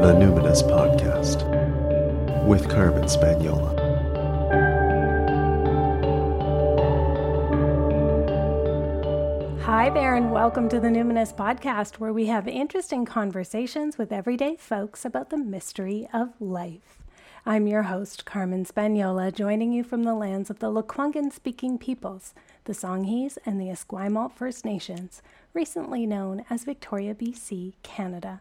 The Numinous Podcast with Carmen Spaniola. Hi there, and welcome to the Numinous Podcast, where we have interesting conversations with everyday folks about the mystery of life. I'm your host, Carmen Spaniola, joining you from the lands of the Lekwungen speaking peoples, the Songhees and the Esquimalt First Nations, recently known as Victoria, BC, Canada.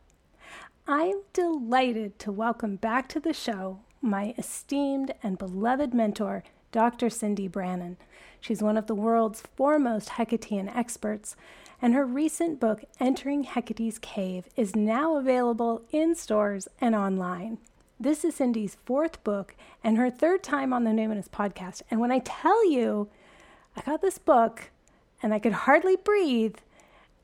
I'm delighted to welcome back to the show my esteemed and beloved mentor, Dr. Cyndi Brannen. She's one of the world's foremost Hekatean experts, and her recent book, Entering Hekate's Cave, is now available in stores and online. This is Cyndi's fourth book and her third time on the Numinous podcast. And when I tell you, I got this book and I could hardly breathe,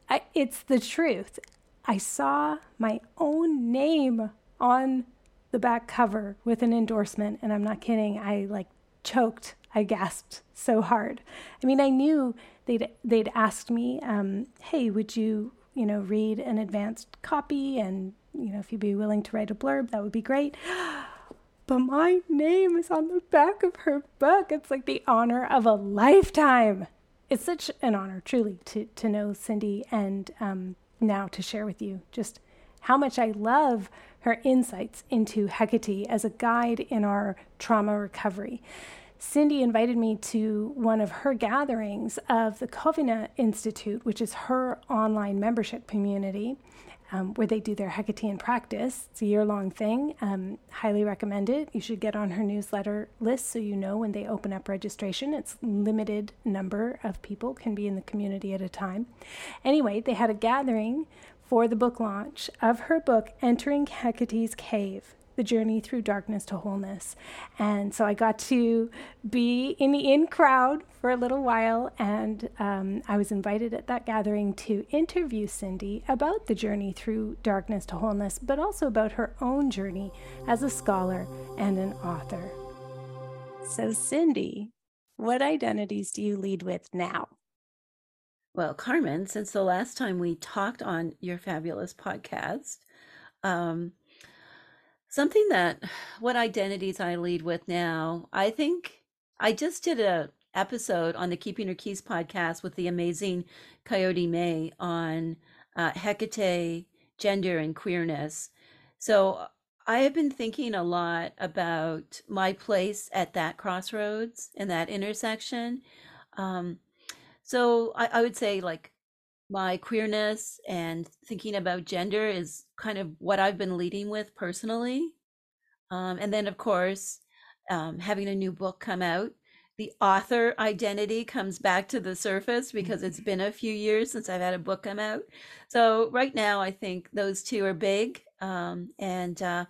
I, it's the truth. I saw my own name on the back cover with an endorsement, and I'm not kidding. I like choked. I gasped so hard. I mean, I knew they'd they'd asked me, um, "Hey, would you, you know, read an advanced copy and you know, if you'd be willing to write a blurb, that would be great. But my name is on the back of her book. It's like the honor of a lifetime. It's such an honor, truly, to, to know Cyndi and um, now to share with you just how much I love her insights into Hekate as a guide in our trauma recovery. Cyndi invited me to one of her gatherings of the Covina Institute, which is her online membership community um, where they do their Hekatean practice. It's a year long thing. Um, highly recommend it. You should get on her newsletter list so you know when they open up registration. It's limited number of people can be in the community at a time. Anyway, they had a gathering for the book launch of her book, Entering Hekate's Cave the journey through darkness to wholeness. And so I got to be in the in crowd for a little while, and um, I was invited at that gathering to interview Cyndi about the journey through darkness to wholeness, but also about her own journey as a scholar and an author. So, Cyndi, what identities do you lead with now? Well, Carmen, since the last time we talked on your fabulous podcast, um, Something that what identities I lead with now, I think I just did a episode on the Keeping Her Keys podcast with the amazing Coyote May on uh, Hekate, gender, and queerness. So I have been thinking a lot about my place at that crossroads in that intersection. Um, so I, I would say, like, my queerness and thinking about gender is kind of what I've been leading with personally. Um, and then, of course, um, having a new book come out, the author identity comes back to the surface because it's mm-hmm. been a few years since I've had a book come out. So, right now, I think those two are big. Um, and uh,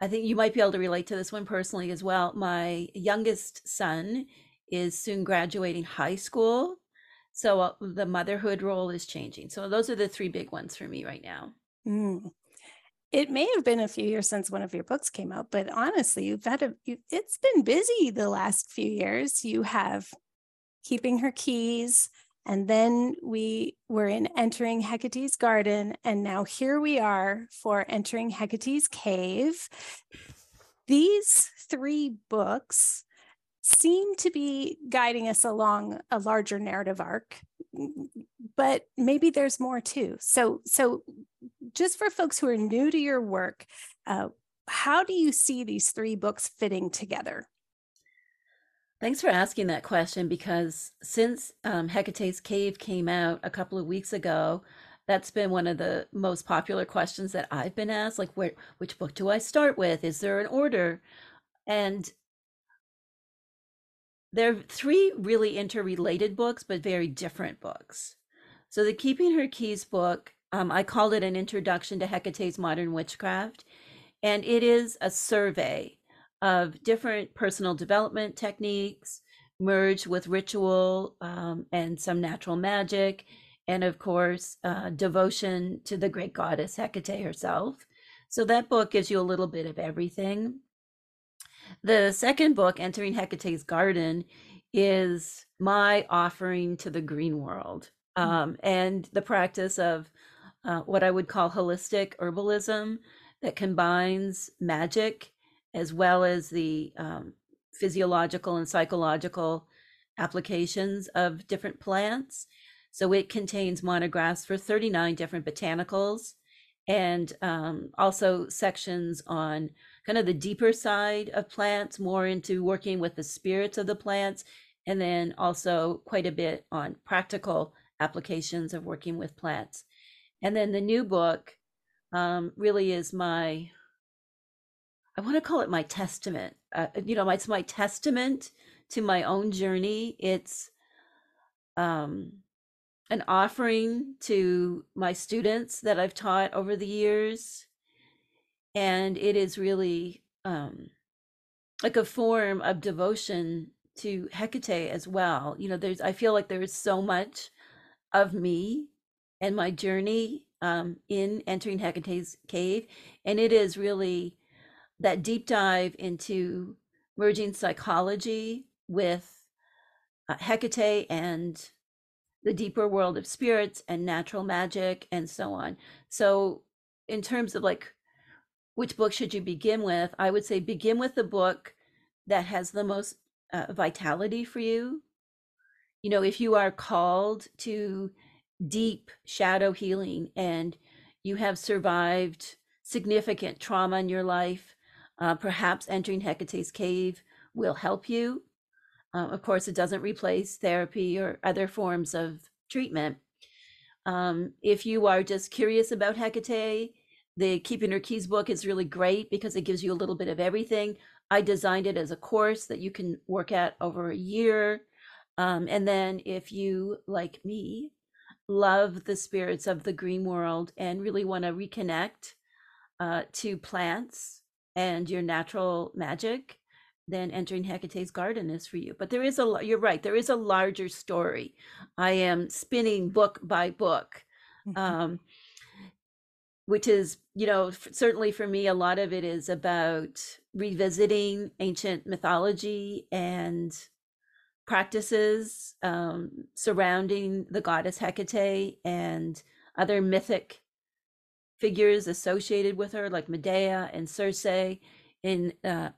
I think you might be able to relate to this one personally as well. My youngest son is soon graduating high school so uh, the motherhood role is changing. So those are the three big ones for me right now. Mm. It may have been a few years since one of your books came out, but honestly, you've had a, you, it's been busy the last few years. You have keeping her keys, and then we were in entering Hekate's garden, and now here we are for entering Hekate's cave. These three books seem to be guiding us along a larger narrative arc but maybe there's more too so so just for folks who are new to your work uh, how do you see these three books fitting together Thanks for asking that question because since um, Hekate's Cave came out a couple of weeks ago, that's been one of the most popular questions that I've been asked. Like, where, which book do I start with? Is there an order? And they're three really interrelated books, but very different books. So the Keeping Her Keys book, um, I called it an introduction to Hekate's modern witchcraft, and it is a survey of different personal development techniques merged with ritual um, and some natural magic, and of course, uh, devotion to the great goddess Hekate herself. So that book gives you a little bit of everything. The second book, Entering Hekate's Garden, is my offering to the green world mm. um, and the practice of uh, what I would call holistic herbalism that combines magic as well as the um, physiological and psychological applications of different plants. So it contains monographs for 39 different botanicals and um, also sections on kind of the deeper side of plants, more into working with the spirits of the plants, and then also quite a bit on practical applications of working with plants. And then the new book um, really is my, I want to call it my testament. Uh, you know, it's my testament to my own journey. It's um, an offering to my students that I've taught over the years. And it is really um, like a form of devotion to Hekate as well. You know, there's, I feel like there is so much of me and my journey um, in entering Hekate's cave. And it is really that deep dive into merging psychology with uh, Hekate and the deeper world of spirits and natural magic and so on. So, in terms of like which book should you begin with, I would say begin with the book that has the most uh, vitality for you. You know, if you are called to deep shadow healing and you have survived significant trauma in your life, uh, perhaps entering Hekate's cave will help you. Uh, of course, it doesn't replace therapy or other forms of treatment. Um, if you are just curious about Hekate, the Keeping Your Keys book is really great because it gives you a little bit of everything. I designed it as a course that you can work at over a year. Um, and then if you, like me, love the spirits of the green world and really want to reconnect uh, to plants and your natural magic, then entering Hekate's garden is for you. But there is a, you're right, there is a larger story. I am spinning book by book, mm-hmm. um, which is, you know, certainly for me, a lot of it is about revisiting ancient mythology and practices um, surrounding the goddess Hekate and other mythic figures associated with her, like Medea and Circe. In uh,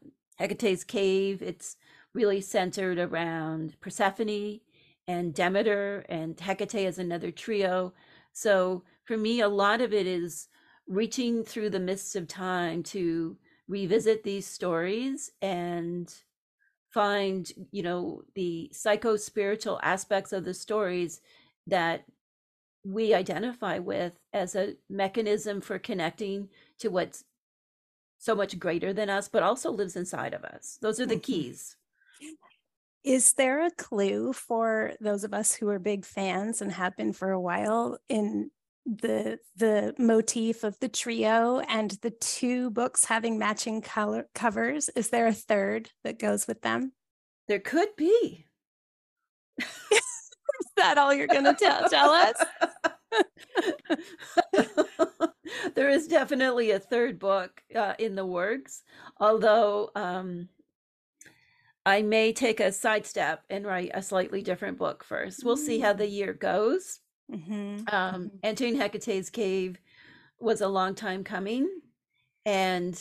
Hekate's cave, it's really centered around Persephone and Demeter, and Hekate is another trio. So for me, a lot of it is reaching through the mists of time to revisit these stories and find you know the psycho spiritual aspects of the stories that we identify with as a mechanism for connecting to what's so much greater than us but also lives inside of us those are the mm-hmm. keys is there a clue for those of us who are big fans and have been for a while in the the motif of the trio and the two books having matching color covers is there a third that goes with them? There could be. Is that all you're going to tell tell us? There is definitely a third book uh, in the works although um, i may take a sidestep and write a slightly different book first. We'll see how the mm. year goes Mm-hmm. Um, mm-hmm. entering Hekate's cave was a long time coming, and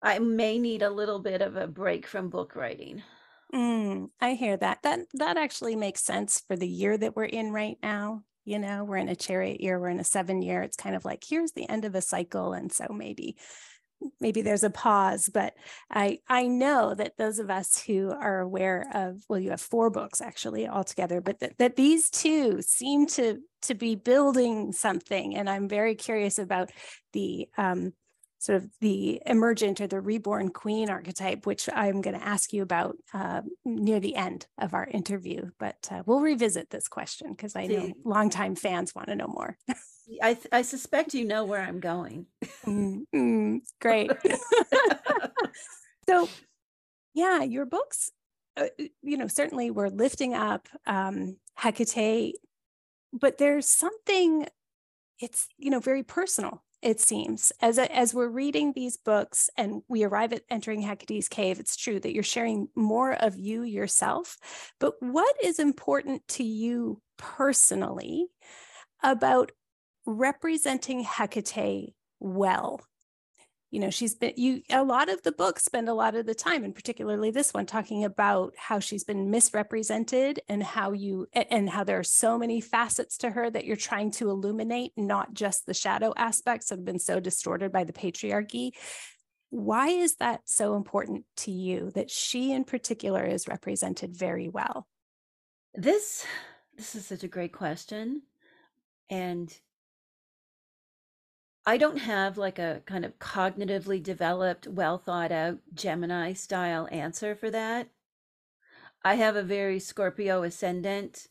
I may need a little bit of a break from book writing. Mm, I hear that. That that actually makes sense for the year that we're in right now. You know, we're in a chariot year, we're in a seven year. It's kind of like here's the end of a cycle, and so maybe maybe there's a pause but i i know that those of us who are aware of well you have four books actually altogether but that, that these two seem to to be building something. And i'm very curious about the um, sort of the emergent or the reborn queen archetype which i'm going to ask you about uh, near the end of our interview but uh, we'll revisit this question because i know longtime fans want to know more I, I suspect you know where I'm going. mm, great. so, yeah, your books, uh, you know, certainly we're lifting up um, Hekate, but there's something, it's, you know, very personal, it seems. As, as we're reading these books and we arrive at entering Hekate's cave, it's true that you're sharing more of you yourself. But what is important to you personally? about representing Hekate well. You know she's been you a lot of the books spend a lot of the time and particularly this one talking about how she's been misrepresented and how you and how there are so many facets to her that you're trying to illuminate not just the shadow aspects that have been so distorted by the patriarchy. Why is that so important to you that she in particular is represented very well? This this is such a great question and I don't have like a kind of cognitively developed, well thought out Gemini style answer for that. I have a very Scorpio ascendant.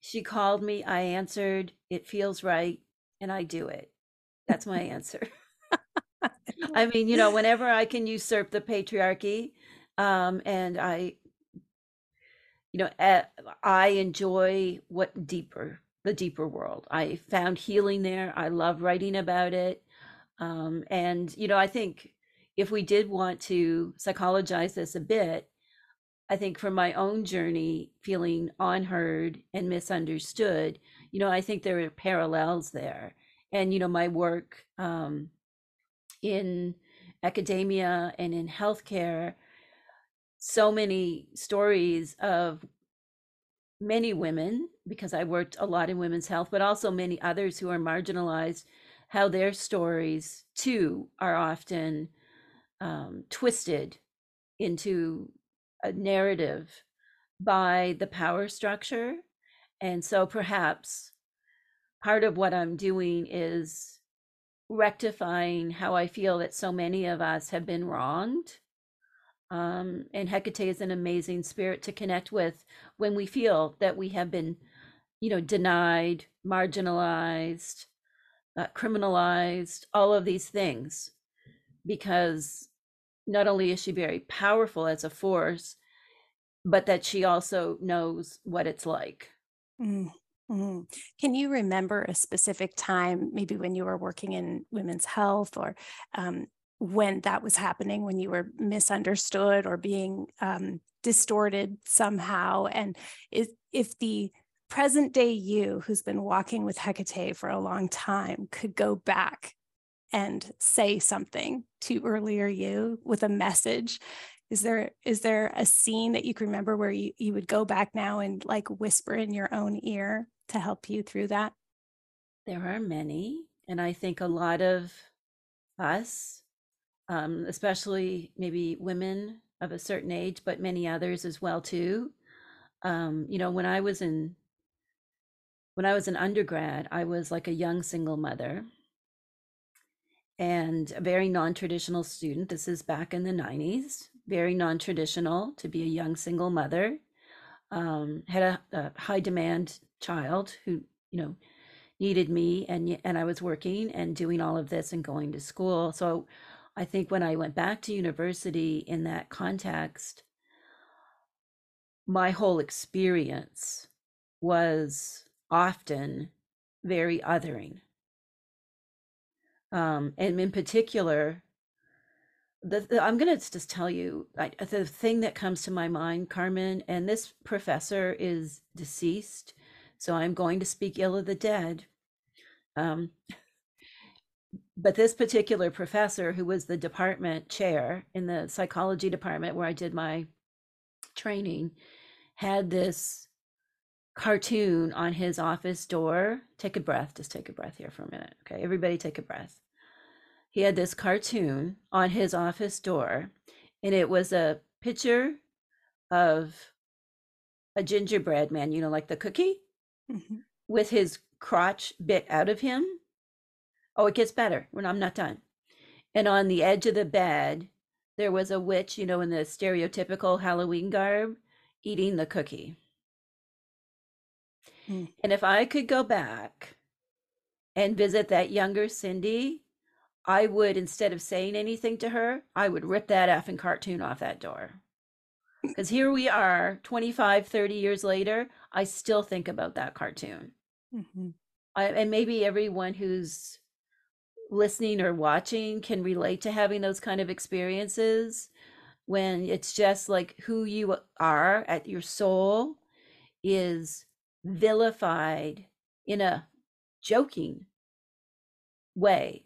She called me, I answered, it feels right, and I do it. That's my answer. I mean, you know, whenever I can usurp the patriarchy, um, and I, you know, eh, I enjoy what deeper the deeper world. I found healing there. I love writing about it. Um, and, you know, I think if we did want to psychologize this a bit, I think from my own journey, feeling unheard and misunderstood, you know, I think there are parallels there. And, you know, my work um, in academia and in healthcare, so many stories of many women, because I worked a lot in women's health, but also many others who are marginalized, how their stories too are often um, twisted into a narrative by the power structure. And so perhaps part of what I'm doing is rectifying how I feel that so many of us have been wronged um, and Hekate is an amazing spirit to connect with when we feel that we have been, you know, denied, marginalized, uh, criminalized, all of these things. Because not only is she very powerful as a force, but that she also knows what it's like. Mm-hmm. Can you remember a specific time, maybe when you were working in women's health or um, when that was happening, when you were misunderstood or being um, distorted somehow. And if, if the present day you, who's been walking with Hekate for a long time, could go back and say something to earlier you with a message, is there is there a scene that you can remember where you, you would go back now and like whisper in your own ear to help you through that? There are many. And I think a lot of us um, especially maybe women of a certain age, but many others as well too. Um, you know, when I was in when I was an undergrad, I was like a young single mother and a very non-traditional student. This is back in the 90s, very non-traditional to be a young single mother. Um, had a, a high demand child who, you know, needed me and and I was working and doing all of this and going to school. So I think when I went back to university in that context, my whole experience was often very othering. Um, and in particular, the, the I'm going to just tell you I, the thing that comes to my mind, Carmen, and this professor is deceased, so I'm going to speak ill of the dead. Um, but this particular professor who was the department chair in the psychology department where i did my training had this cartoon on his office door. Take a breath just take a breath here for a minute okay? Everybody take a breath. He had this cartoon on his office door and it was a picture of a gingerbread man you know like the cookie? Mm-hmm. with his crotch bit out of him Oh, it gets better when I'm not done. And on the edge of the bed, there was a witch, you know, in the stereotypical Halloween garb, eating the cookie. Hmm. And if I could go back and visit that younger Cyndi, I would, instead of saying anything to her, I would rip that effing cartoon off that door. Because here we are, 25, 30 years later, I still think about that cartoon. Mm-hmm. I, and maybe everyone who's listening or watching can relate to having those kind of experiences when it's just like who you are at your soul is vilified in a joking way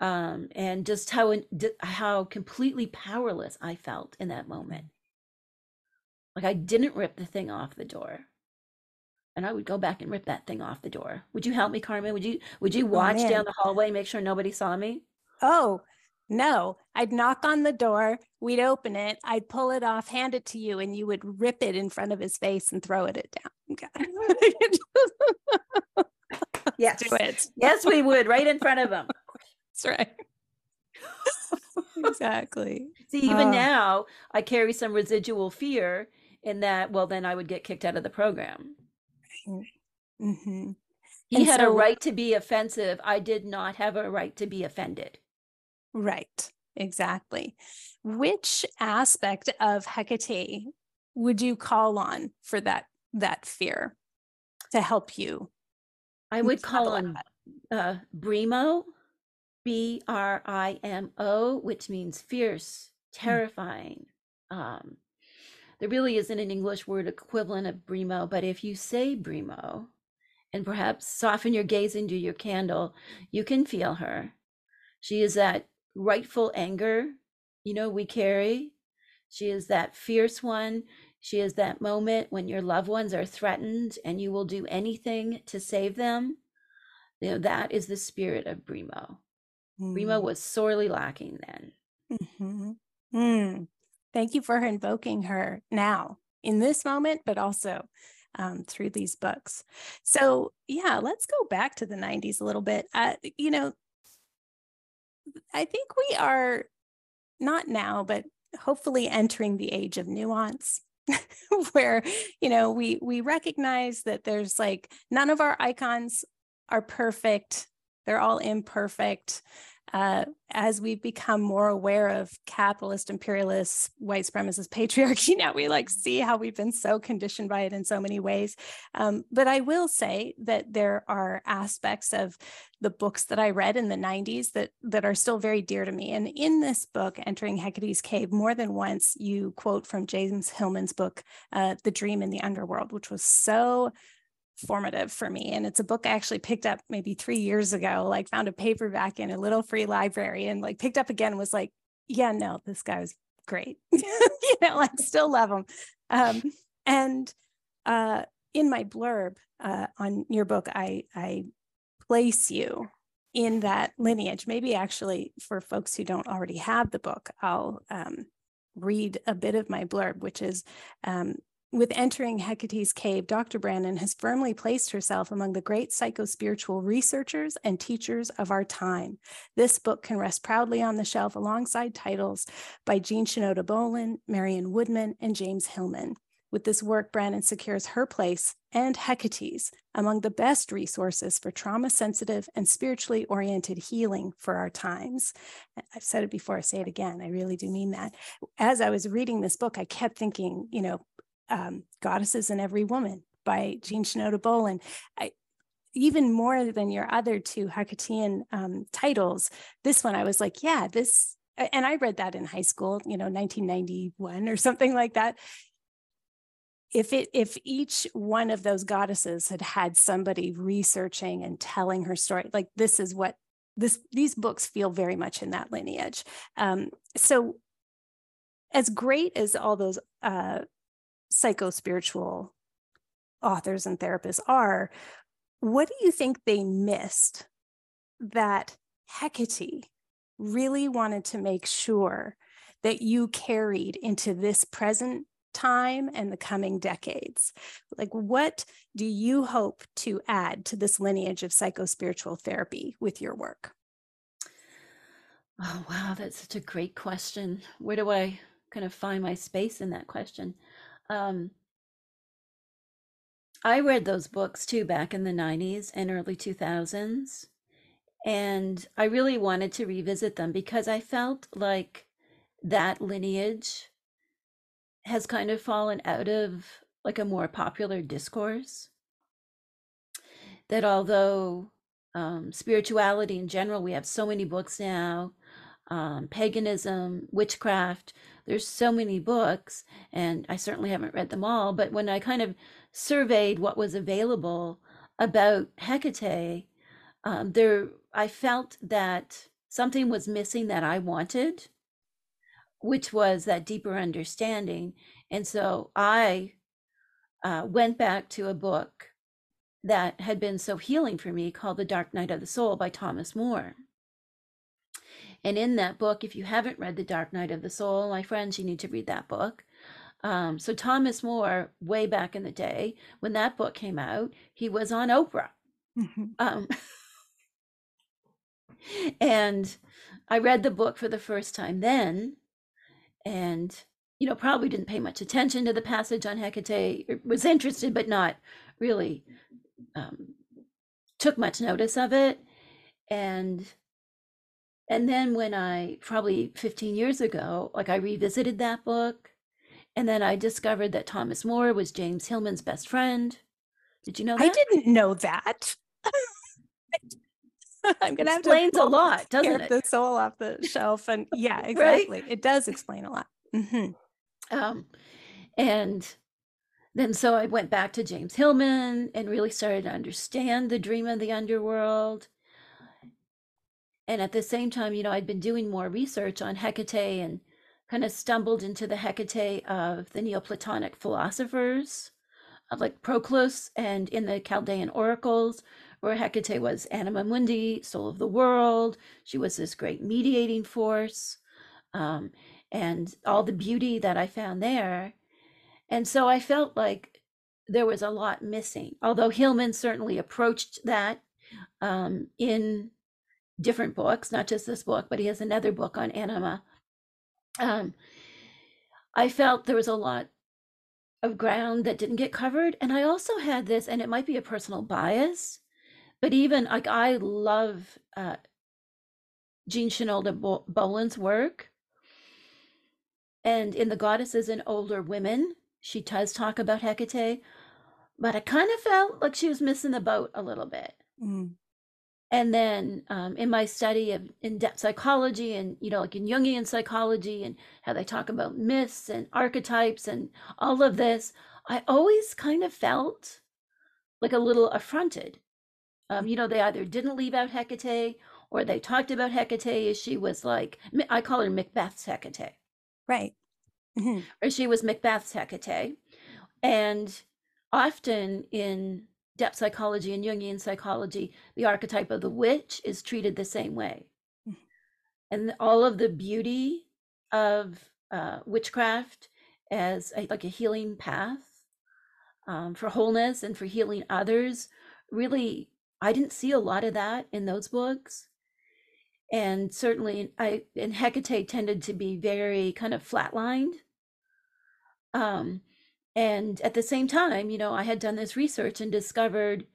um, and just how how completely powerless I felt in that moment. Like I didn't rip the thing off the door, and I would go back and rip that thing off the door. Would you help me, Carmen? Would you Would you oh, watch oh, down the hallway, make sure nobody saw me? Oh no! I'd knock on the door. We'd open it. I'd pull it off, hand it to you, and you would rip it in front of his face and throw it at down. yes. Do it. Yes, we would, right in front of him. That's right. exactly. See, even uh, now, I carry some residual fear in that, well, then I would get kicked out of the program. Mm-hmm. He and had so, a right to be offensive. I did not have a right to be offended. Right, exactly. Which aspect of Hekate would you call on for that that fear to help you? I would call on uh, Brimo B R I M O, which means fierce, hmm. terrifying. Mm. Um, there really isn't an English word equivalent of Brimo, but if you say Brimo and perhaps soften your gaze into your candle, you can feel her. She is that rightful anger, you know, we carry. She is that fierce one. She is that moment when your loved ones are threatened and you will do anything to save them. You know, that is the spirit of Brimo. Mm. Brimo was sorely lacking then. Mm-hmm. Mm. Thank you for invoking her now in this moment, but also um, through these books. So, yeah, let's go back to the 90s a little bit. Uh, you know, I think we are not now, but hopefully entering the age of nuance. where you know we we recognize that there's like none of our icons are perfect they're all imperfect. Uh, as we become more aware of capitalist, imperialist, white supremacist patriarchy, now we like see how we've been so conditioned by it in so many ways. Um, but I will say that there are aspects of the books that I read in the 90s that that are still very dear to me. And in this book, Entering Hekate's Cave, more than once you quote from James Hillman's book, uh, The Dream in the Underworld, which was so formative for me. And it's a book I actually picked up maybe three years ago, like found a paperback in a little free library and like picked up again was like, yeah, no, this guy was great. you know, like still love him. Um, and uh, in my blurb uh, on your book, I, I place you in that lineage. Maybe actually for folks who don't already have the book, I'll um, read a bit of my blurb, which is um, with entering Hekate's cave, Dr. Brannen has firmly placed herself among the great psychospiritual researchers and teachers of our time. This book can rest proudly on the shelf alongside titles by Jean Shinoda Bolen, Marion Woodman, and James Hillman. With this work, Brannen secures her place and Hekate's among the best resources for trauma sensitive and spiritually oriented healing for our times. I've said it before, I say it again. I really do mean that. As I was reading this book, I kept thinking, you know, um, Goddesses in Every Woman by Jean Shinoda Bolen. I, even more than your other two Hekatean um, titles, this one I was like, yeah, this, and I read that in high school, you know, 1991 or something like that. If it if each one of those goddesses had had somebody researching and telling her story, like this is what this these books feel very much in that lineage. Um, so as great as all those uh, psycho spiritual authors and therapists are, what do you think they missed that Hekate really wanted to make sure that you carried into this present time and the coming decades? Like, what do you hope to add to this lineage of psycho-spiritual therapy with your work? Oh, wow, that's such a great question. Where do I kind of find my space in that question? Um, I read those books too back in the 90s and early 2000s. And I really wanted to revisit them because I felt like that lineage has kind of fallen out of like a more popular discourse. That although um, spirituality in general, we have so many books now, um, paganism, witchcraft, there's so many books, and I certainly haven't read them all. But when I kind of surveyed what was available about Hekate, um, there I felt that something was missing that I wanted, which was that deeper understanding. And so I uh, went back to a book that had been so healing for me called The Dark Night of the Soul by Thomas Moore. And in that book, if you haven't read The Dark Night of the Soul, my friends, you need to read that book. Um, so, Thomas Moore, way back in the day, when that book came out, he was on Oprah. Mm-hmm. Um, and I read the book for the first time then, and you know, probably didn't pay much attention to the passage on Hekate, was interested, but not really um, took much notice of it. And and then when I probably 15 years ago, like I revisited that book, and then I discovered that Thomas Moore was James Hillman's best friend. Did you know that? I didn't know that. I'm gonna have to a lot, doesn't it? The soul off the shelf, and yeah, exactly. right? It does explain a lot. Mm-hmm. Um, and then so I went back to James Hillman and really started to understand the dream of the underworld. And at the same time, you know, I'd been doing more research on Hekate and kind of stumbled into the Hekate of the Neoplatonic philosophers, like Proclus and in the Chaldean oracles, where Hekate was anima mundi, soul of the world. She was this great mediating force. Um, and all the beauty that I found there. And so I felt like there was a lot missing, although Hillman certainly approached that um, in different books, not just this book, but he has another book on anima. Um, I felt there was a lot of ground that didn't get covered. And I also had this, and it might be a personal bias, but even like I love uh, Jean Shinoda Bolen's work. And in The Goddesses and Older Women, she does talk about Hekate, but I kind of felt like she was missing the boat a little bit. Mm. And then um, in my study of in-depth psychology and, you know, like in Jungian psychology and how they talk about myths and archetypes and all of this, I always kind of felt like a little affronted. Um, you know, they either didn't leave out Hekate or they talked about Hekate as she was like, I call her Macbeth's Hecate. Right. Mm-hmm. Or she was Macbeth's Hecate. And often in depth psychology and Jungian psychology, the archetype of the witch is treated the same way. Mm-hmm. And all of the beauty of uh, witchcraft as a, like a healing path um, for wholeness and for healing others, really, I didn't see a lot of that in those books and certainly I and Hekate tended to be very kind of flatlined. Um, and at the same time, you know, I had done this research and discovered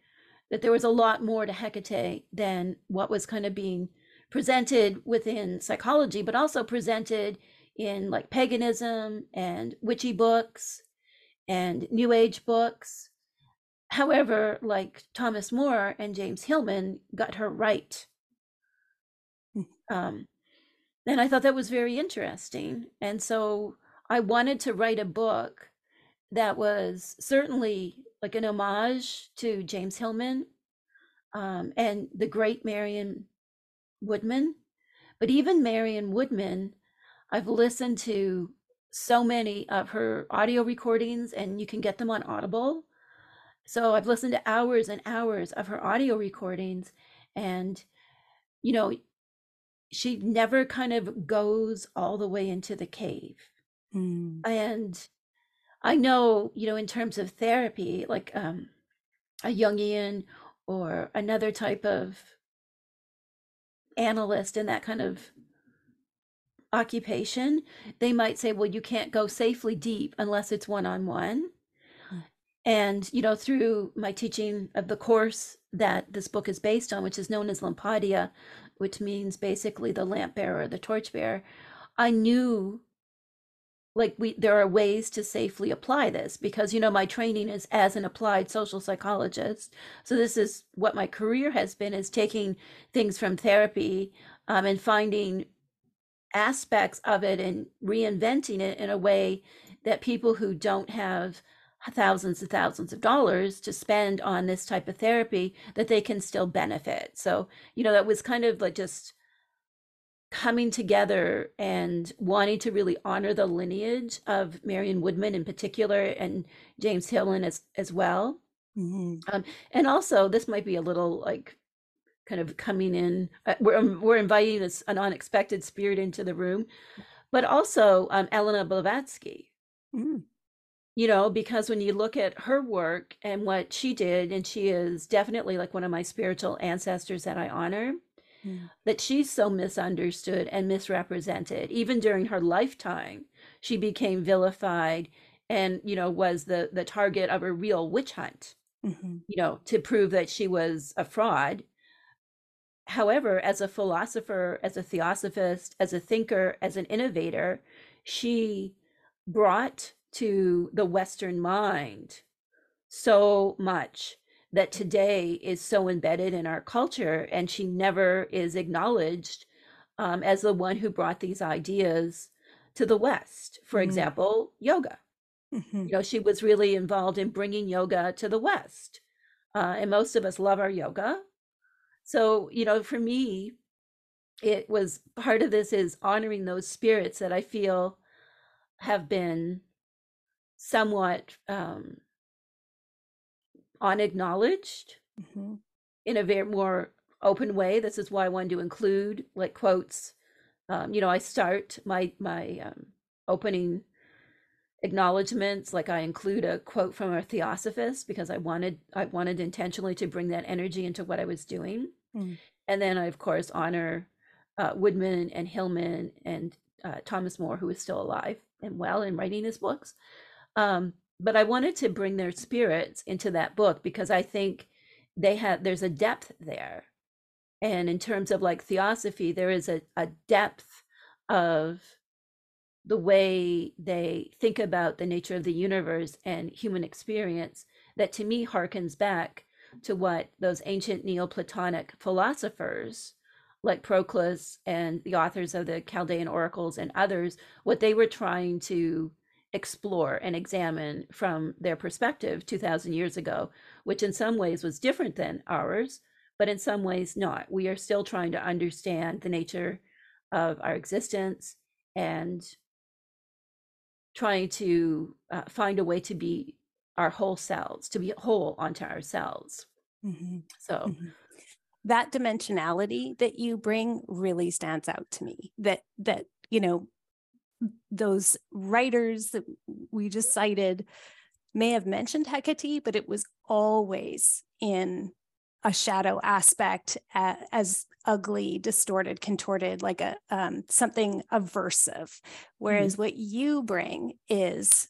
that there was a lot more to Hekate than what was kind of being presented within psychology, but also presented in like paganism and witchy books and new age books. However, like Thomas Moore and James Hillman got her right um, and I thought that was very interesting. And so I wanted to write a book that was certainly like an homage to James Hillman um, and the great Marion Woodman. But even Marion Woodman, I've listened to so many of her audio recordings, and you can get them on Audible. So I've listened to hours and hours of her audio recordings, and you know, she never kind of goes all the way into the cave. Mm. And I know, you know, in terms of therapy, like um, a Jungian or another type of analyst in that kind of occupation, they might say, well, you can't go safely deep unless it's one on one. And, you know, through my teaching of the course that this book is based on, which is known as Lampadia, which means basically the lamp bearer, the torch bearer, I knew like we there are ways to safely apply this because you know my training is as an applied social psychologist so this is what my career has been is taking things from therapy um, and finding aspects of it and reinventing it in a way that people who don't have thousands and thousands of dollars to spend on this type of therapy that they can still benefit. So, you know, that was kind of like just coming together and wanting to really honor the lineage of Marion Woodman in particular and James Hillman as as well. Mm-hmm. Um, and also, this might be a little like kind of coming in. Uh, we're um, we're inviting this, an unexpected spirit into the room, but also um, Elena Blavatsky. Mm. You know, because when you look at her work and what she did, and she is definitely like one of my spiritual ancestors that I honor mm. that she's so misunderstood and misrepresented. Even during her lifetime, she became vilified and, you know, was the, the target of a real witch hunt, mm-hmm. you know, to prove that she was a fraud. However, as a philosopher, as a theosophist, as a thinker, as an innovator, she brought to the Western mind so much that today is so embedded in our culture and she never is acknowledged um, as the one who brought these ideas to the west for mm-hmm. example yoga mm-hmm. you know she was really involved in bringing yoga to the west uh, and most of us love our yoga so you know for me it was part of this is honoring those spirits that i feel have been somewhat um, unacknowledged mm-hmm. in a very more open way. This is why I wanted to include like quotes. Um, you know, I start my my um, opening acknowledgments like I include a quote from a theosophist because I wanted I wanted intentionally to bring that energy into what I was doing, mm. and then I of course honor uh, Woodman and Hillman and uh, Thomas Moore who is still alive and well and writing his books. Um, but I wanted to bring their spirits into that book because I think they have there's a depth there. And in terms of like theosophy, there is a, a depth of the way they think about the nature of the universe and human experience that to me harkens back to what those ancient Neoplatonic philosophers like Proclus and the authors of the Chaldean oracles and others, what they were trying to explore and examine from their perspective 2000 years ago which in some ways was different than ours but in some ways not we are still trying to understand the nature of our existence and trying to uh, find a way to be our whole selves to be whole onto ourselves mm-hmm. so mm-hmm. that dimensionality that you bring really stands out to me that that you know those writers that we just cited may have mentioned Hekate, but it was always in a shadow aspect uh, as ugly, distorted, contorted, like a um, something aversive. Whereas mm-hmm. what you bring is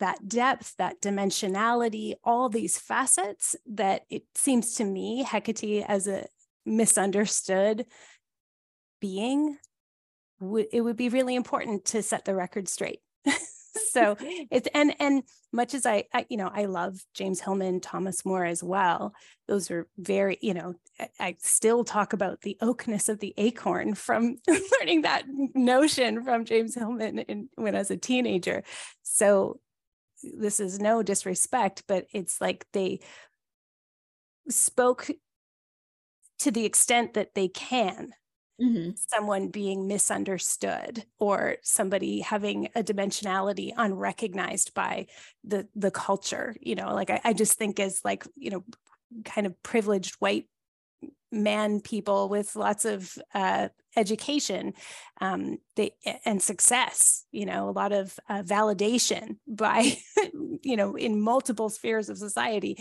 that depth, that dimensionality, all these facets that it seems to me Hekate as a misunderstood being it would be really important to set the record straight. so it's and and much as I, I, you know I love James Hillman, Thomas Moore as well. Those are very you know I, I still talk about the oakness of the acorn from learning that notion from James Hillman in, when I was a teenager. So this is no disrespect, but it's like they spoke to the extent that they can Mm-hmm. someone being misunderstood or somebody having a dimensionality unrecognized by the the culture you know like I, I, just think as like you know kind of privileged white man people with lots of uh, education um, they, and success you know a lot of uh, validation by you know in multiple spheres of society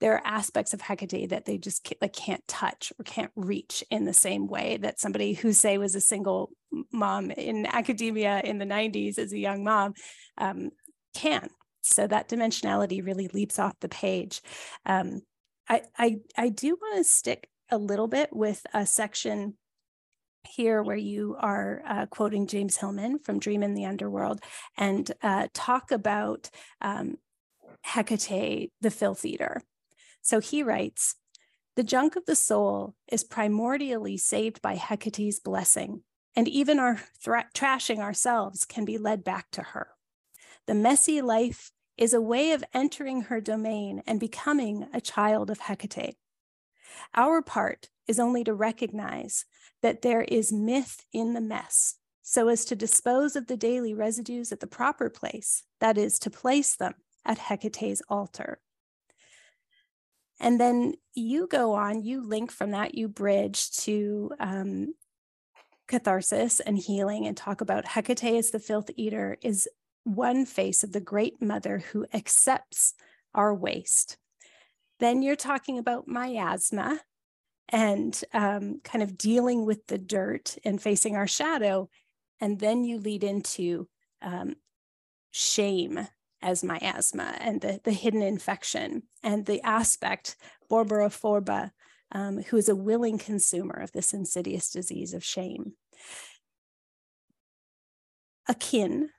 there are aspects of Hekate that they just can't, like can't touch or can't reach in the same way that somebody who say was a single mom in academia in the 90s as a young mom um, can. So that dimensionality really leaps off the page. Um, I, I, I do want to stick a little bit with a section here where you are uh, quoting James Hillman from Dream in the Underworld and uh, talk about um, Hekate, the filth eater. So he writes The junk of the soul is primordially saved by Hekate's blessing, and even our trashing ourselves can be led back to her. The messy life is a way of entering her domain and becoming a child of Hekate. Our part is only to recognize that there is myth in the mess so as to dispose of the daily residues at the proper place, that is, to place them at Hekate's altar. And then you go on, you link from that, you bridge to um, catharsis and healing and talk about Hekate as the filth eater is one face of the great mother who accepts our waste. Then you're talking about miasma and um, kind of dealing with the dirt and facing our shadow. And then you lead into um, shame as miasma and the, the hidden infection and the aspect, Borborophorba, um, who is a willing consumer of this insidious disease of shame. Akin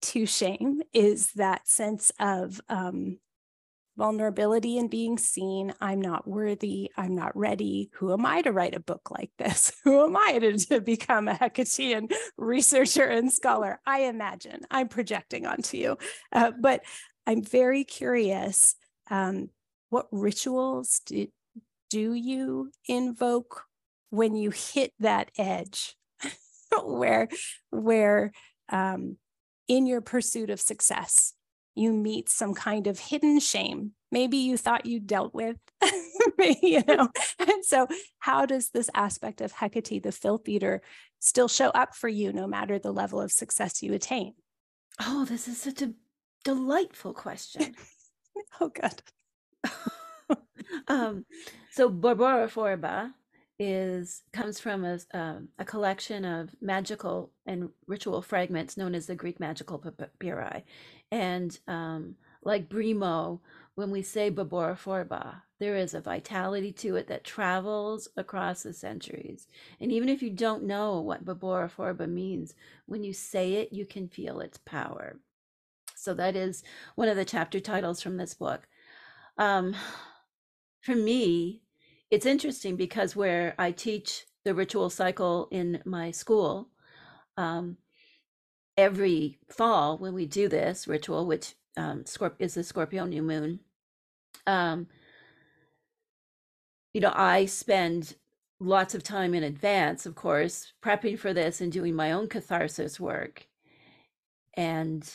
to shame is that sense of um, vulnerability and being seen. I'm not worthy. I'm not ready. Who am I to write a book like this? Who am I to, to become a Hekatean researcher and scholar? I imagine I'm projecting onto you. Uh, but I'm very curious um, what rituals do, do you invoke when you hit that edge where, where um, in your pursuit of success, you meet some kind of hidden shame. Maybe you thought you dealt with you know. And so how does this aspect of hekate the filth eater still show up for you no matter the level of success you attain? Oh this is such a delightful question. Oh god. Um, so Borborophorba is comes from a, um, a collection of magical and ritual fragments known as the Greek magical papyri. And um, like Brimo, when we say Borborophorba, there is a vitality to it that travels across the centuries. And even if you don't know what Borborophorba means, when you say it, you can feel its power. So that is one of the chapter titles from this book. Um, for me, it's interesting because where I teach the ritual cycle in my school, um, every fall when we do this ritual, which um, Scorp- is the Scorpio new moon, um, you know, I spend lots of time in advance, of course, prepping for this and doing my own catharsis work. And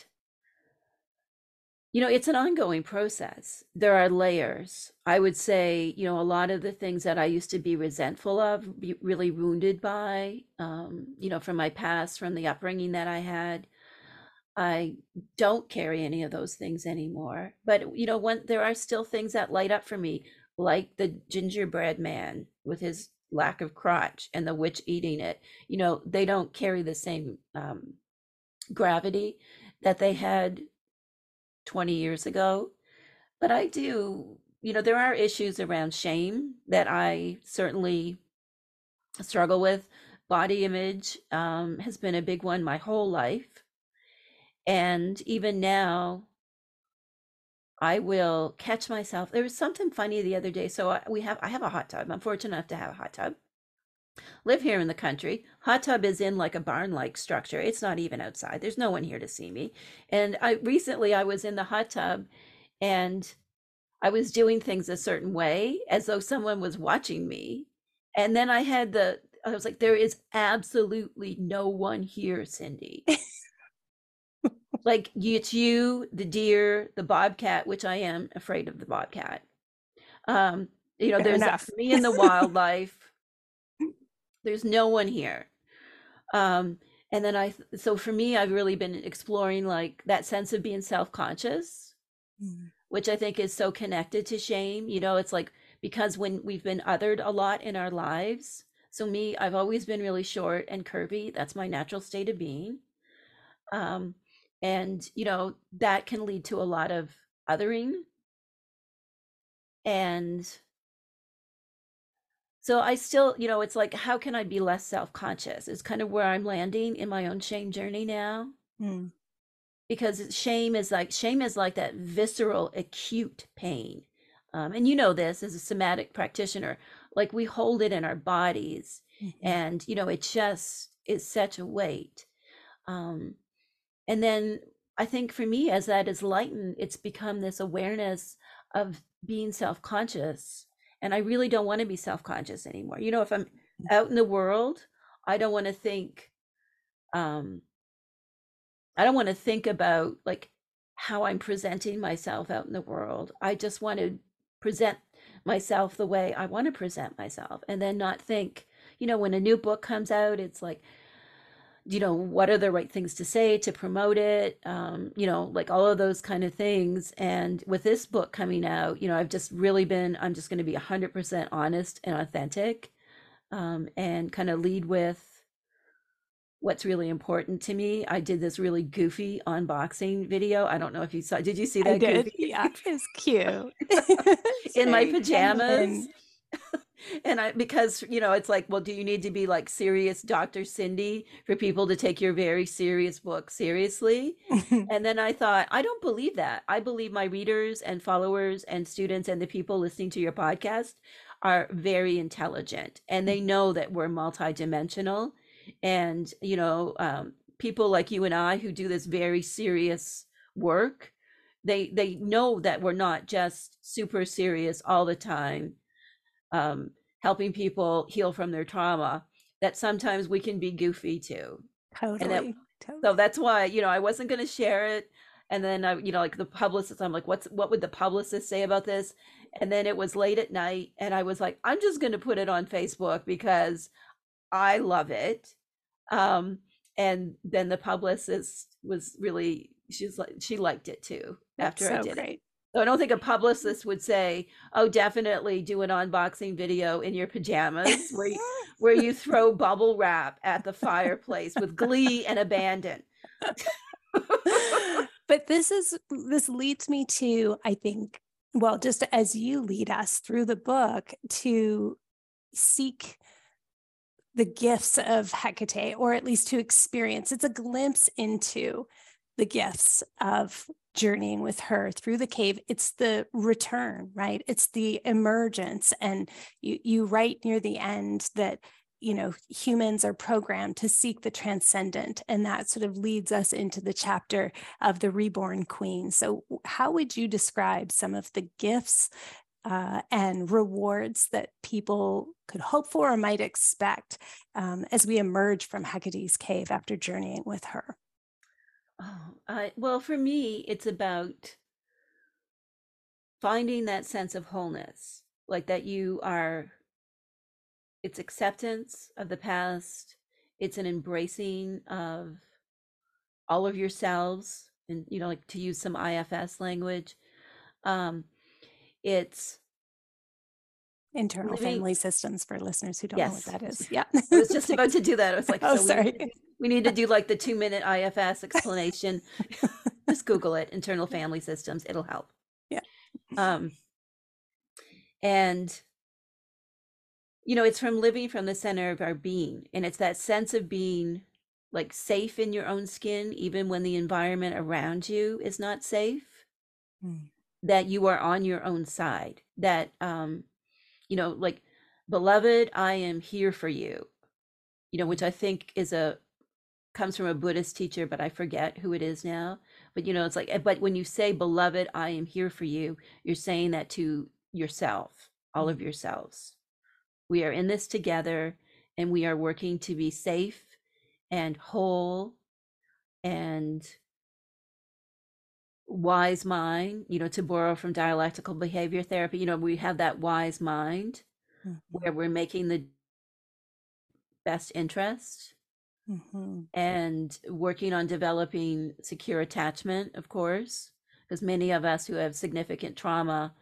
you know, it's an ongoing process. There are layers. I would say, you know, a lot of the things that I used to be resentful of, be really wounded by, um, you know, from my past, from the upbringing that I had, I don't carry any of those things anymore. But, you know, when there are still things that light up for me, like the gingerbread man with his lack of crotch and the witch eating it, you know, they don't carry the same um, gravity that they had 20 years ago. But I do, you know, there are issues around shame that I certainly struggle with. Body image um, has been a big one my whole life. And even now, I will catch myself. There was something funny the other day. So I, we have, I have a hot tub. I'm fortunate enough to have a hot tub. Live here in the country. Hot tub is in like a barn-like structure. It's not even outside. There's no one here to see me. And I recently I was in the hot tub and I was doing things a certain way as though someone was watching me. And then I had the I was like, there is absolutely no one here, Cyndi. like it's you, the deer, the bobcat, which I am afraid of the bobcat. Um, you know, Fair there's me and the wildlife there's no one here um and then i so for me i've really been exploring like that sense of being self-conscious mm. which i think is so connected to shame you know it's like because when we've been othered a lot in our lives so me i've always been really short and curvy that's my natural state of being um and you know that can lead to a lot of othering and so I still, you know, it's like, how can I be less self conscious? It's kind of where I'm landing in my own shame journey now. Mm. Because shame is like, shame is like that visceral, acute pain. Um, and you know this as a somatic practitioner, like we hold it in our bodies, mm-hmm. and, you know, it just is such a weight. Um, and then I think for me, as that is lightened, it's become this awareness of being self conscious and I really don't want to be self conscious anymore. You know, if I'm out in the world, I don't want to think, um, I don't want to think about like how I'm presenting myself out in the world. I just want to present myself the way I want to present myself and then not think, you know, when a new book comes out, it's like, you know, what are the right things to say to promote it? Um, you know, like all of those kind of things. And with this book coming out, you know, I've just really been, I'm just going to be 100% honest and authentic um, and kind of lead with what's really important to me. I did this really goofy unboxing video. I don't know if you saw. Did you see that? I did. Goofy? Yeah, it's cute. In my pajamas. and I because you know it's like, well, do you need to be like serious Dr. Cyndi for people to take your very serious book seriously? and then I thought, I don't believe that. I believe my readers and followers and students and the people listening to your podcast are very intelligent and they know that we're multidimensional and you know um, people like you and i who do this very serious work they they know that we're not just super serious all the time um, helping people heal from their trauma that sometimes we can be goofy too. Totally, that, totally. so that's why you know i wasn't going to share it. And then i you know like the publicist i'm like what's what would the publicist say about this? And then it was late at night and i was like i'm just going to put it on facebook because i love it. Um and then the publicist was really she's like she liked it too after so i did great. it so i don't think a publicist would say oh definitely do an unboxing video in your pajamas where you, where you throw bubble wrap at the fireplace with glee and abandon. But this is this leads me to i think well, just as you lead us through the book to seek the gifts of Hekate, or at least to experience, it's a glimpse into the gifts of journeying with her through the cave. It's the return right? It's the emergence. And you you write near the end that you know humans are programmed to seek the transcendent. And that sort of leads us into the chapter of the reborn queen. So how would you describe some of the gifts uh, and rewards that people could hope for or might expect um, as we emerge from Hekate's cave after journeying with her? Oh, uh, well, for me, it's about finding that sense of wholeness, like that you are it's acceptance of the past it's an embracing of all of yourselves and you know like to use some ifs language um it's internal living, family systems for listeners who don't yes. know what that is. Yeah. I was just about to do that. I was like oh so sorry we need, to do like the two minute ifs explanation just google it internal family systems it'll help yeah um and you know, it's from living from the center of our being. And it's that sense of being like safe in your own skin, even when the environment around you is not safe, mm. that you are on your own side. That, um, you know, like, beloved, I am here for you, you know, which I think is a, comes from a Buddhist teacher, but I forget who it is now. But, you know, it's like, eh, but when you say, beloved, I am here for you, you're saying that to yourself, all of yourselves we are in this together and we are working to be safe and whole and wise mind, you know, to borrow from dialectical behavior therapy, you know, we have that wise mind mm-hmm. where we're making the best interest mm-hmm. and working on developing secure attachment, of course, because many of us who have significant trauma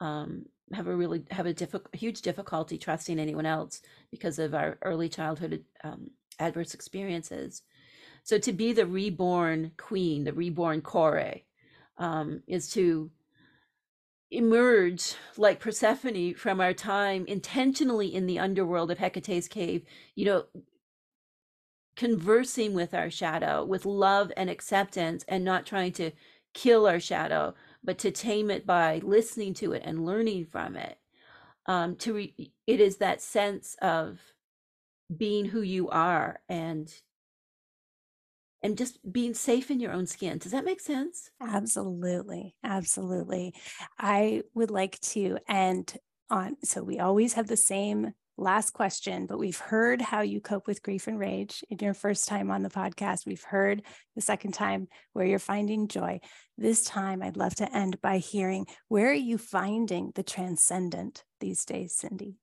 um, have a really have a difficult huge difficulty trusting anyone else because of our early childhood um, adverse experiences so to be the reborn queen the reborn kore um, is to emerge like persephone from our time intentionally in the underworld of hekate's cave you know conversing with our shadow with love and acceptance and not trying to kill our shadow but to tame it by listening to it and learning from it. Um, to re- it is that sense of being who you are and and just being safe in your own skin. Does that make sense? Absolutely. Absolutely. I would like to end on so we always have the same last question, but we've heard how you cope with grief and rage in your first time on the podcast. We've heard the second time where you're finding joy. This time, I'd love to end by hearing where are you finding the transcendent these days, Cyndi?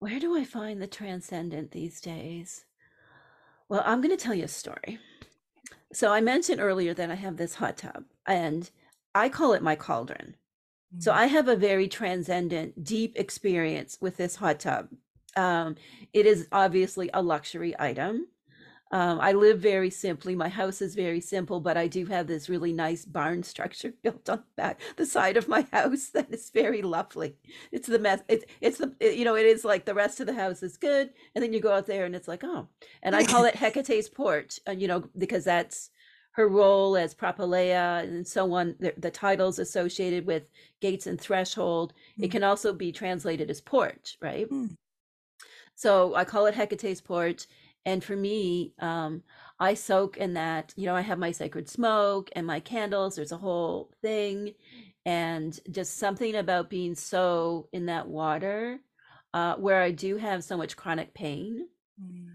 Where do I find the transcendent these days? Well, I'm going to tell you a story. So I mentioned earlier that I have this hot tub and I call it my cauldron. So mm. I have a very transcendent, deep experience with this hot tub. Um, it is obviously a luxury item. Um, I live very simply. My house is very simple, but I do have this really nice barn structure built on the back, the side of my house that is very lovely. It's the mess. It's it's the it, you know it is like the rest of the house is good, and then you go out there and it's like oh, and I call it Hekate's porch, and you know because that's her role as Propylaea and so on, the, the titles associated with gates and threshold. Mm. It can also be translated as porch, right? Mm. So I call it Hekate's porch. And for me, um, I soak in that, you know, I have my sacred smoke and my candles. There's a whole thing. And just something about being so in that water uh, where I do have so much chronic pain mm.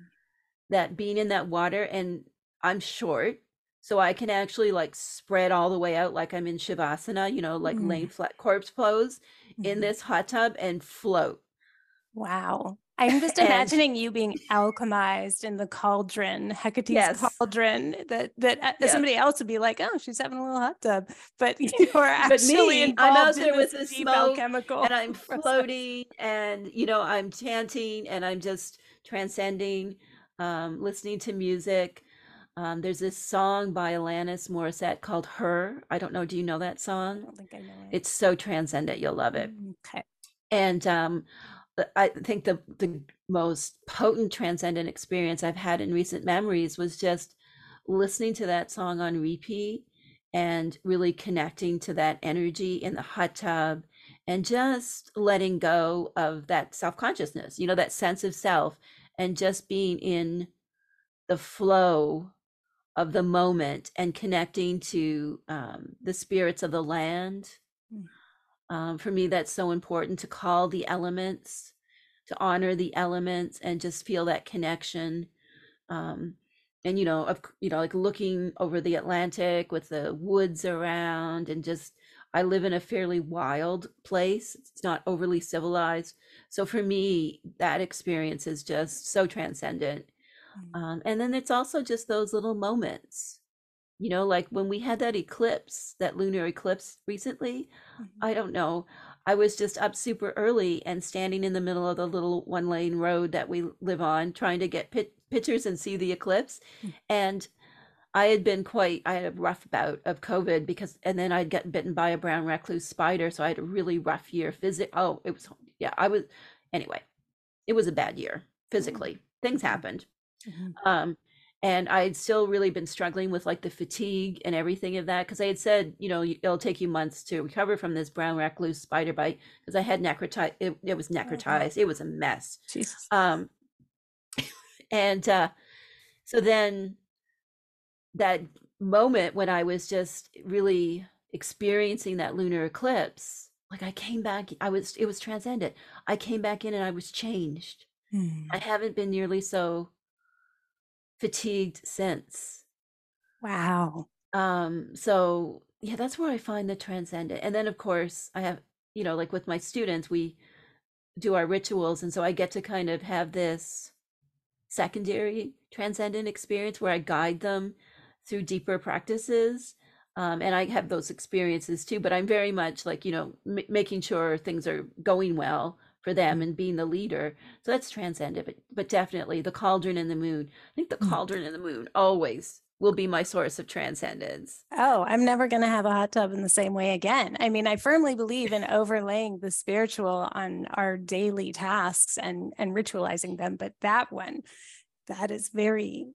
that being in that water and I'm short so I can actually like spread all the way out like I'm in Shavasana, you know, like mm. laying flat corpse pose mm. in mm-hmm. this hot tub and float. Wow. I'm just imagining you being alchemized in the cauldron, Hekate's yes. cauldron. That that uh, yeah. somebody else would be like, "Oh, she's having a little hot tub," but you are actually but me, I'm out there with the smoke, alchemical and I'm floating, and you know, I'm chanting, and I'm just transcending, um, listening to music. Um, there's this song by Alanis Morissette called Her. I don't know. Do you know that song? I don't think I know it. It's so transcendent. You'll love it. Mm, okay. And um, I think the, the most potent transcendent experience I've had in recent memories was just listening to that song on repeat and really connecting to that energy in the hot tub and just letting go of that self consciousness, you know, that sense of self and just being in the flow of the moment and connecting to um, the spirits of the land. Mm. Um, for me, that's so important to call the elements, to honor the elements, and just feel that connection. Um, and you know, of you know, like looking over the Atlantic with the woods around, and just I live in a fairly wild place. It's not overly civilized, so for me, that experience is just so transcendent. Um, and then it's also just those little moments, you know, like when we had that eclipse, that lunar eclipse recently. Mm-hmm. I don't know. I was just up super early and standing in the middle of the little one lane road that we live on, trying to get pit- pictures and see the eclipse. Mm-hmm. And I had been quite, I had a rough bout of COVID because, and then I'd gotten bitten by a brown recluse spider. So I had a really rough year. Physic, oh, it was, yeah, I was, anyway, it was a bad year physically. Mm-hmm. Things happened. Mm-hmm. Um, and I'd still really been struggling with like the fatigue and everything of that because I had said, you know, it'll take you months to recover from this brown recluse spider bite because I had necrotized. It, it was oh, necrotized. It was a mess. Jesus. Um, and uh, so then that moment when I was just really experiencing that lunar eclipse, like I came back, I was, it was transcendent. I came back in and I was changed. Hmm. I haven't been nearly so fatigued since. Wow. Um, so yeah, that's where I find the transcendent. And then of course I have, you know, like with my students, we do our rituals. And so I get to kind of have this secondary transcendent experience where I guide them through deeper practices. Um, and I have those experiences too, but I'm very much like, you know, m- making sure things are going well for them and being the leader. So that's transcendent, but, but definitely the cauldron and the moon. I think the mm. cauldron and the moon always will be my source of transcendence. Oh, I'm never going to have a hot tub in the same way again. I mean, I firmly believe in overlaying the spiritual on our daily tasks and and ritualizing them, but that one that is very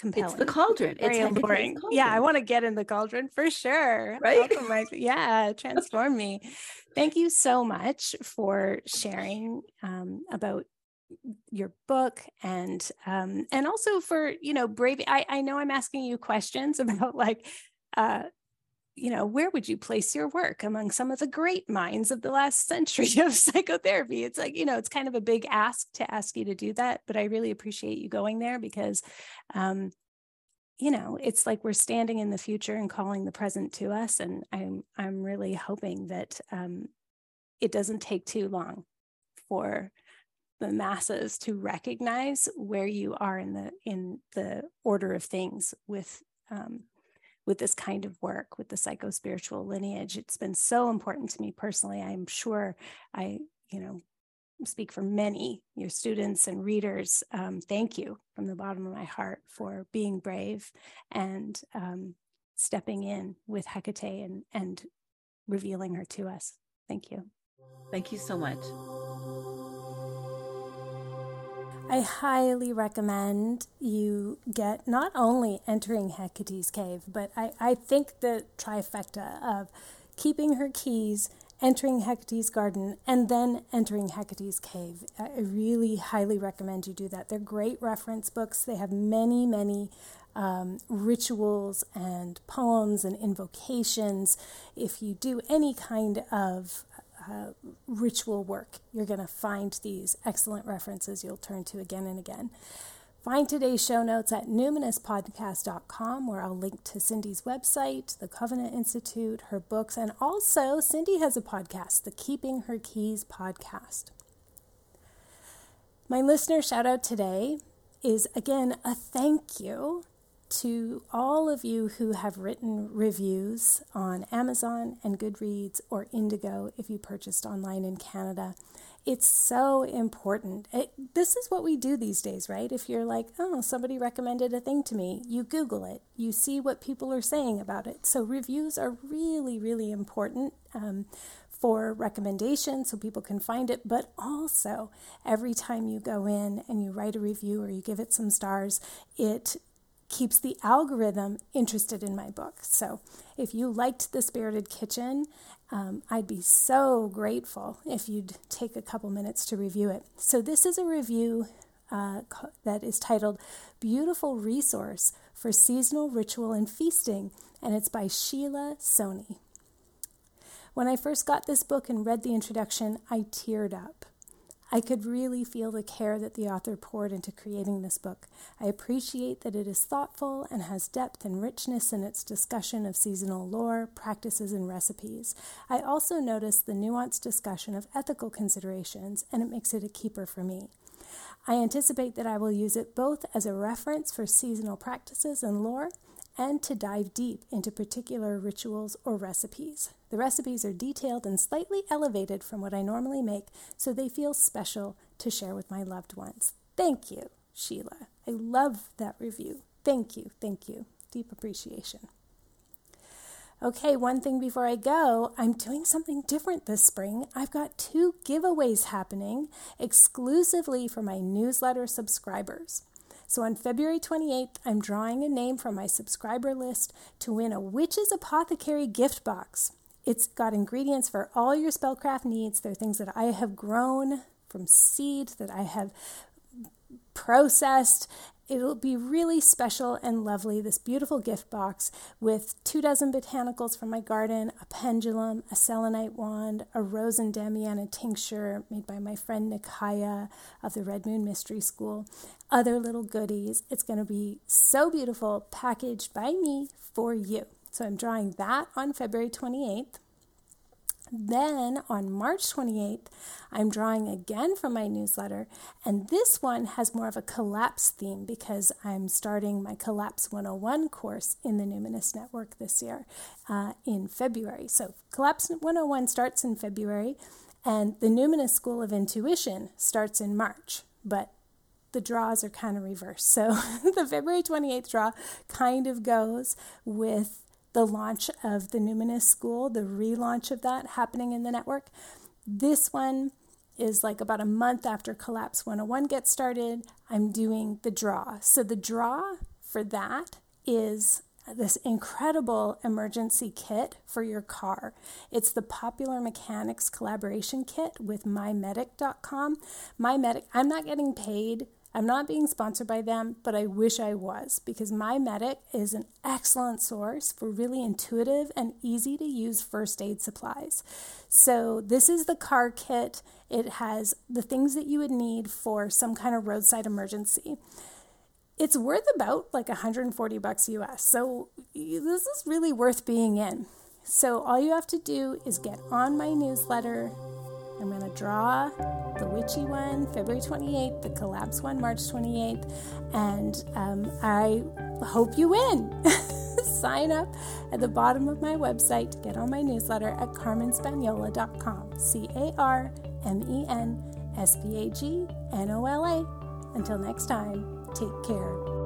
compelling. It's the cauldron. Very it's alluring. Yeah, I want to get in the cauldron for sure. Right? My, yeah, transform me. Thank you so much for sharing um, about your book and um, and also for you know brave. I I know I'm asking you questions about like uh, you know, where would you place your work among some of the great minds of the last century of psychotherapy? It's like, you know, it's kind of a big ask to ask you to do that, but I really appreciate you going there because, um, you know, it's like we're standing in the future and calling the present to us. And I'm, I'm really hoping that um, it doesn't take too long for the masses to recognize where you are in the in the order of things with um, with this kind of work with the psycho spiritual lineage it's been so important to me personally. I'm sure i you know speak for many your students and readers um, thank you from the bottom of my heart for being brave and um, stepping in with hekate and and revealing her to us. Thank you. Thank you so much I highly recommend you get not only entering Hekate's cave, but I, I think the trifecta of keeping her keys, entering Hekate's garden, and then entering Hekate's cave. I really highly recommend you do that. They're great reference books. They have many, many um, rituals and poems and invocations. If you do any kind of uh, ritual work, you're going to find these excellent references you'll turn to again and again. Find today's show notes at numinouspodcast.com, where I'll link to Cyndi's website, the Covina Institute, her books, and also Cyndi has a podcast, the Keeping Her Keys podcast. My listener shout out today is again a thank you to all of you who have written reviews on Amazon and Goodreads or Indigo if you purchased online in Canada. It's so important. It, this is what we do these days, right? If you're like, oh, somebody recommended a thing to me, you Google it, you see what people are saying about it. So, reviews are really, really important. Um, for recommendations so people can find it, but also every time you go in and you write a review or you give it some stars, it keeps the algorithm interested in my book. So if you liked The Spirited Kitchen, um, I'd be so grateful if you'd take a couple minutes to review it. So this is a review uh, that is titled Beautiful Resource for Seasonal Ritual and Feasting, and it's by Sheila Sony. When I first got this book and read the introduction, I teared up. I could really feel the care that the author poured into creating this book. I appreciate that it is thoughtful and has depth and richness in its discussion of seasonal lore, practices, and recipes. I also notice the nuanced discussion of ethical considerations, and it makes it a keeper for me. I anticipate that I will use it both as a reference for seasonal practices and lore and to dive deep into particular rituals or recipes. The recipes are detailed and slightly elevated from what I normally make, so they feel special to share with my loved ones. Thank you, Sheila. I love that review. Thank you, thank you. Deep appreciation. Okay, one thing before I go, I'm doing something different this spring. I've got two giveaways happening exclusively for my newsletter subscribers. So on February 28th, I'm drawing a name from my subscriber list to win a Witch's Apothecary gift box. It's got ingredients for all your spellcraft needs. They're things that I have grown from seed, that I have processed, It'll be really special and lovely, this beautiful gift box with two dozen botanicals from my garden, a pendulum, a selenite wand, a rose and damiana tincture made by my friend Nikaya of the Red Moon Mystery School, other little goodies. It's going to be so beautiful, packaged by me for you. So I'm drawing that on February 28th. Then on March 28th, I'm drawing again from my newsletter, and this one has more of a collapse theme because I'm starting my Collapse 101 course in the Numinous Network this year uh, in February. So, Collapse 101 starts in February, and the Numinous School of Intuition starts in March, but the draws are kind of reversed. So, the February 28th draw kind of goes with the launch of the Numinous School, the relaunch of that happening in the network. This one is like about a month after Collapse 101 gets started. I'm doing the draw. So the draw for that is this incredible emergency kit for your car. It's the Popular Mechanics collaboration kit with mymedic.com. MyMedic, I'm not getting paid I'm not being sponsored by them, but I wish I was because My Medic is an excellent source for really intuitive and easy to use first aid supplies. So, this is the car kit. It has the things that you would need for some kind of roadside emergency. It's worth about like 140 bucks US. So, this is really worth being in. So, all you have to do is get on my newsletter, I'm going to draw the witchy one February 28th, the collapse one March 28th, and um, I hope you win. Sign up at the bottom of my website to get on my newsletter at carmenspagnola.com. C A R M E N S P A G N O L A. Until next time, take care.